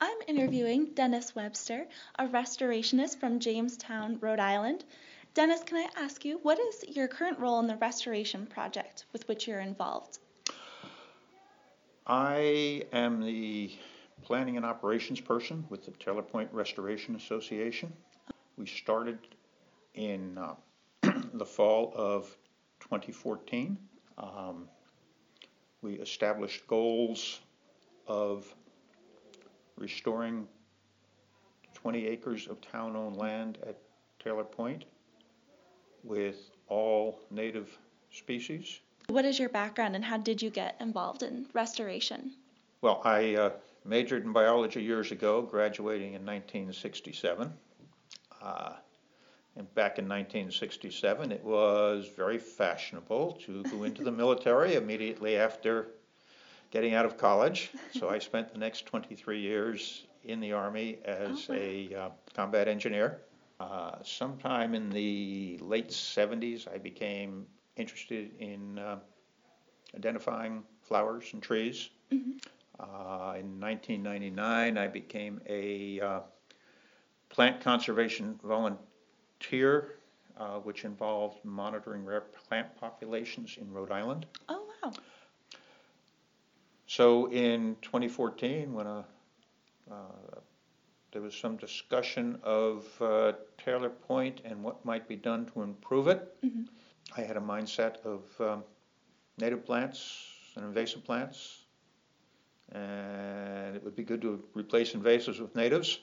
I'm interviewing Dennis Webster, a restorationist from Jamestown, Rhode Island. Dennis, can I ask you, what is your current role in the restoration project with which you're involved? I am the planning and operations person with the Taylor Point Restoration Association. We started in uh, the fall of 2014. Um, we established goals of restoring 20 acres of town-owned land at Taylor Point with all native species. What is your background and how did you get involved in restoration? Well, I uh, majored in biology years ago, graduating in 1967. Uh, and back in 1967, it was very fashionable to go into the military immediately after getting out of college. So I spent the next 23 years in the Army as Oh, wow. a uh, combat engineer. Uh, sometime in the late 70s, I became interested in uh, identifying flowers and trees. Uh, in 1999, I became a uh, plant conservation volunteer, uh, which involved monitoring rare plant populations in Rhode Island. Oh, wow. So in 2014, when uh, uh, there was some discussion of uh, Taylor Point and what might be done to improve it, Mhm. I had a mindset of um, native plants and invasive plants, and it would be good to replace invasives with natives,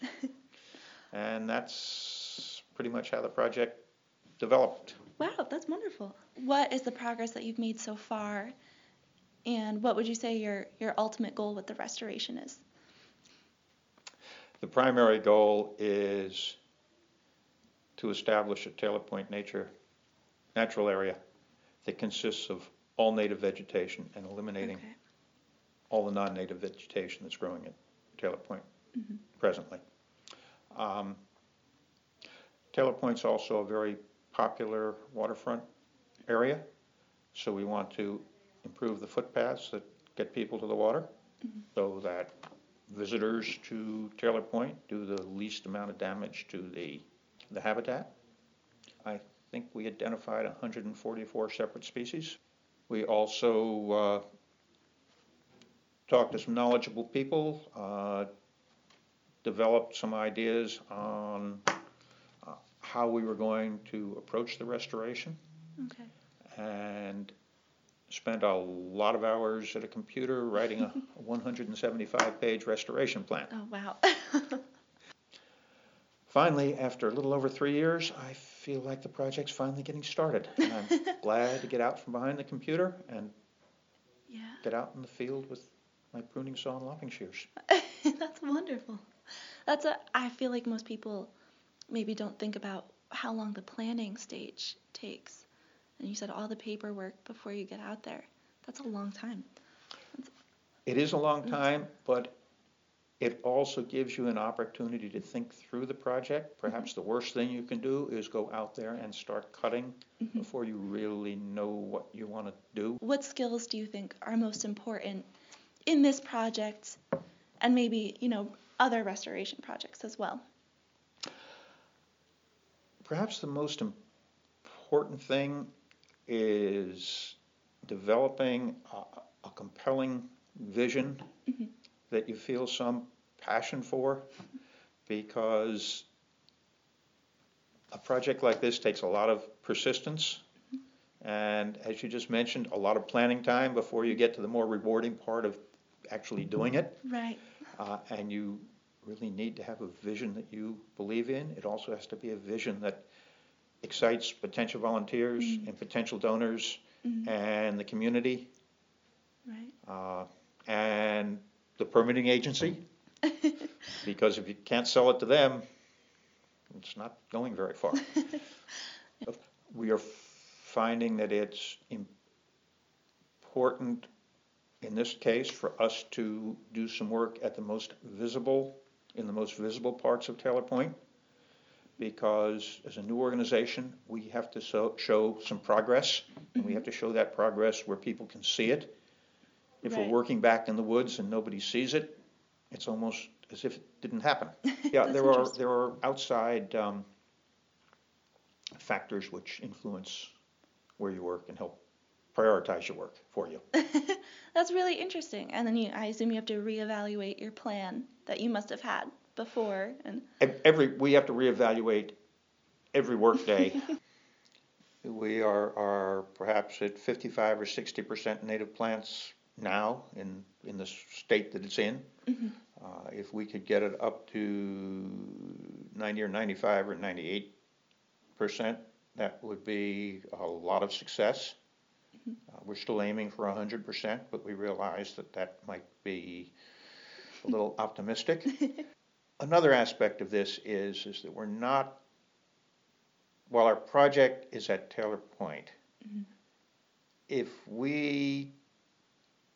and that's pretty much how the project developed. Wow, that's wonderful. What is the progress that you've made so far? And what would you say your, your ultimate goal with the restoration is? The primary goal is to establish a Taylor Point nature, natural area that consists of all native vegetation and eliminating Okay. all the non-native vegetation that's growing at Taylor Point Mhm. presently. Um, Taylor Point's also a very popular waterfront area, so we want to improve the footpaths that get people to the water so that visitors to Taylor Point do the least amount of damage to the, the habitat. I think we identified 144 separate species. We also uh, talked to some knowledgeable people, uh, developed some ideas on uh, how we were going to approach the restoration, Okay. and spent a lot of hours at a computer writing a 175-page restoration plan. Oh, wow. Finally, after a little over three years, I feel like the project's finally getting started. And I'm glad to get out from behind the computer and yeah. get out in the field with my pruning saw and lopping shears. That's wonderful. That's a I feel like most people maybe don't think about how long the planning stage takes. And you said all the paperwork before you get out there. That's a long time. It is a long mm-hmm. time, but it also gives you an opportunity to think through the project. Mm-hmm. Perhaps the worst thing you can do is go out there and start cutting mm-hmm. before you really know what you want to do. What skills do you think are most important in this project and maybe, you know, other restoration projects as well? Perhaps the most important thing is developing a, a compelling vision that you feel some passion for because a project like this takes a lot of persistence and as you just mentioned a lot of planning time before you get to the more rewarding part of actually doing it Right. uh, and you really need to have a vision that you believe in. It also has to be a vision that excites potential volunteers and potential donors and the community Right. uh, and the permitting agency. because if you can't sell it to them, it's not going very far. we are finding that it's important in this case for us to do some work at the most visible, in the most visible parts of Taylor Point. Because as a new organization, we have to so, show some progress, and we have to show that progress where people can see it. If we're working back in the woods and nobody sees it, it's almost as if it didn't happen. Yeah, there are, there are outside um, factors which influence where you work and help prioritize your work for you. That's really interesting. And then you, I assume you have to reevaluate your plan that you must have had before. And Every, we have to reevaluate every workday. We are, are perhaps at fifty-five or sixty percent native plants now in, in the state that it's in. Uh, if we could get it up to ninety or ninety-five or ninety-eight percent, that would be a lot of success. Uh, we're still aiming for hundred percent, but we realize that that might be a little optimistic. Another aspect of this is, is that we're not, while our project is at Taylor Point, if we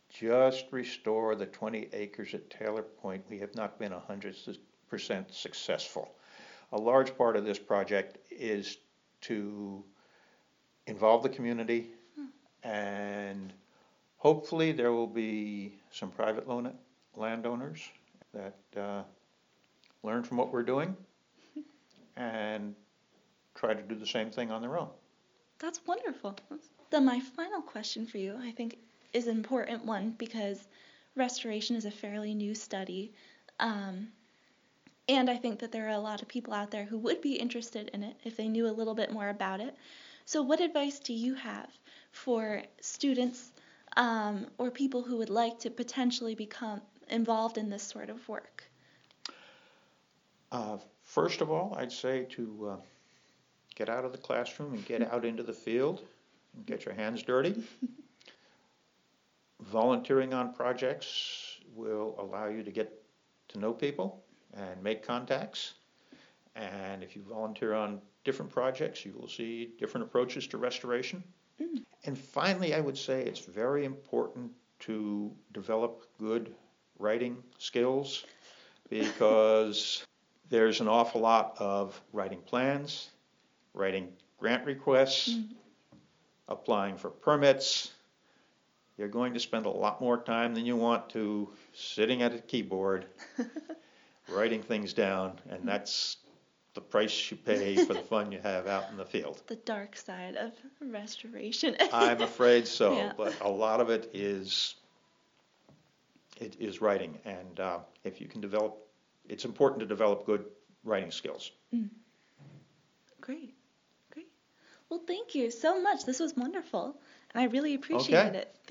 just restore the twenty acres at Taylor Point, we have not been hundred percent successful. A large part of this project is to involve the community and hopefully there will be some private loan, landowners that, uh, learn from what we're doing and try to do the same thing on their own. that's wonderful. Then my final question for you, I think, is an important one because restoration is a fairly new study. Um, and I think that there are a lot of people out there who would be interested in it if they knew a little bit more about it. So, what advice do you have for students um, or people who would like to potentially become involved in this sort of work? Uh, first of all, I'd say to uh, get out of the classroom and get out into the field and get your hands dirty. Volunteering on projects will allow you to get to know people and make contacts. And if you volunteer on different projects, you will see different approaches to restoration. And finally, I would say it's very important to develop good writing skills because there's an awful lot of writing plans, writing grant requests, applying for permits. You're going to spend a lot more time than you want to sitting at a keyboard, writing things down, and that's the price you pay for the fun you have out in the field. The dark side of restoration. I'm afraid so, Yeah. but a lot of it is it is writing, and uh, if you can develop, it's important to develop good writing skills. Mm. Great, great. Well, thank you so much. This was wonderful, and I really appreciated Okay. it.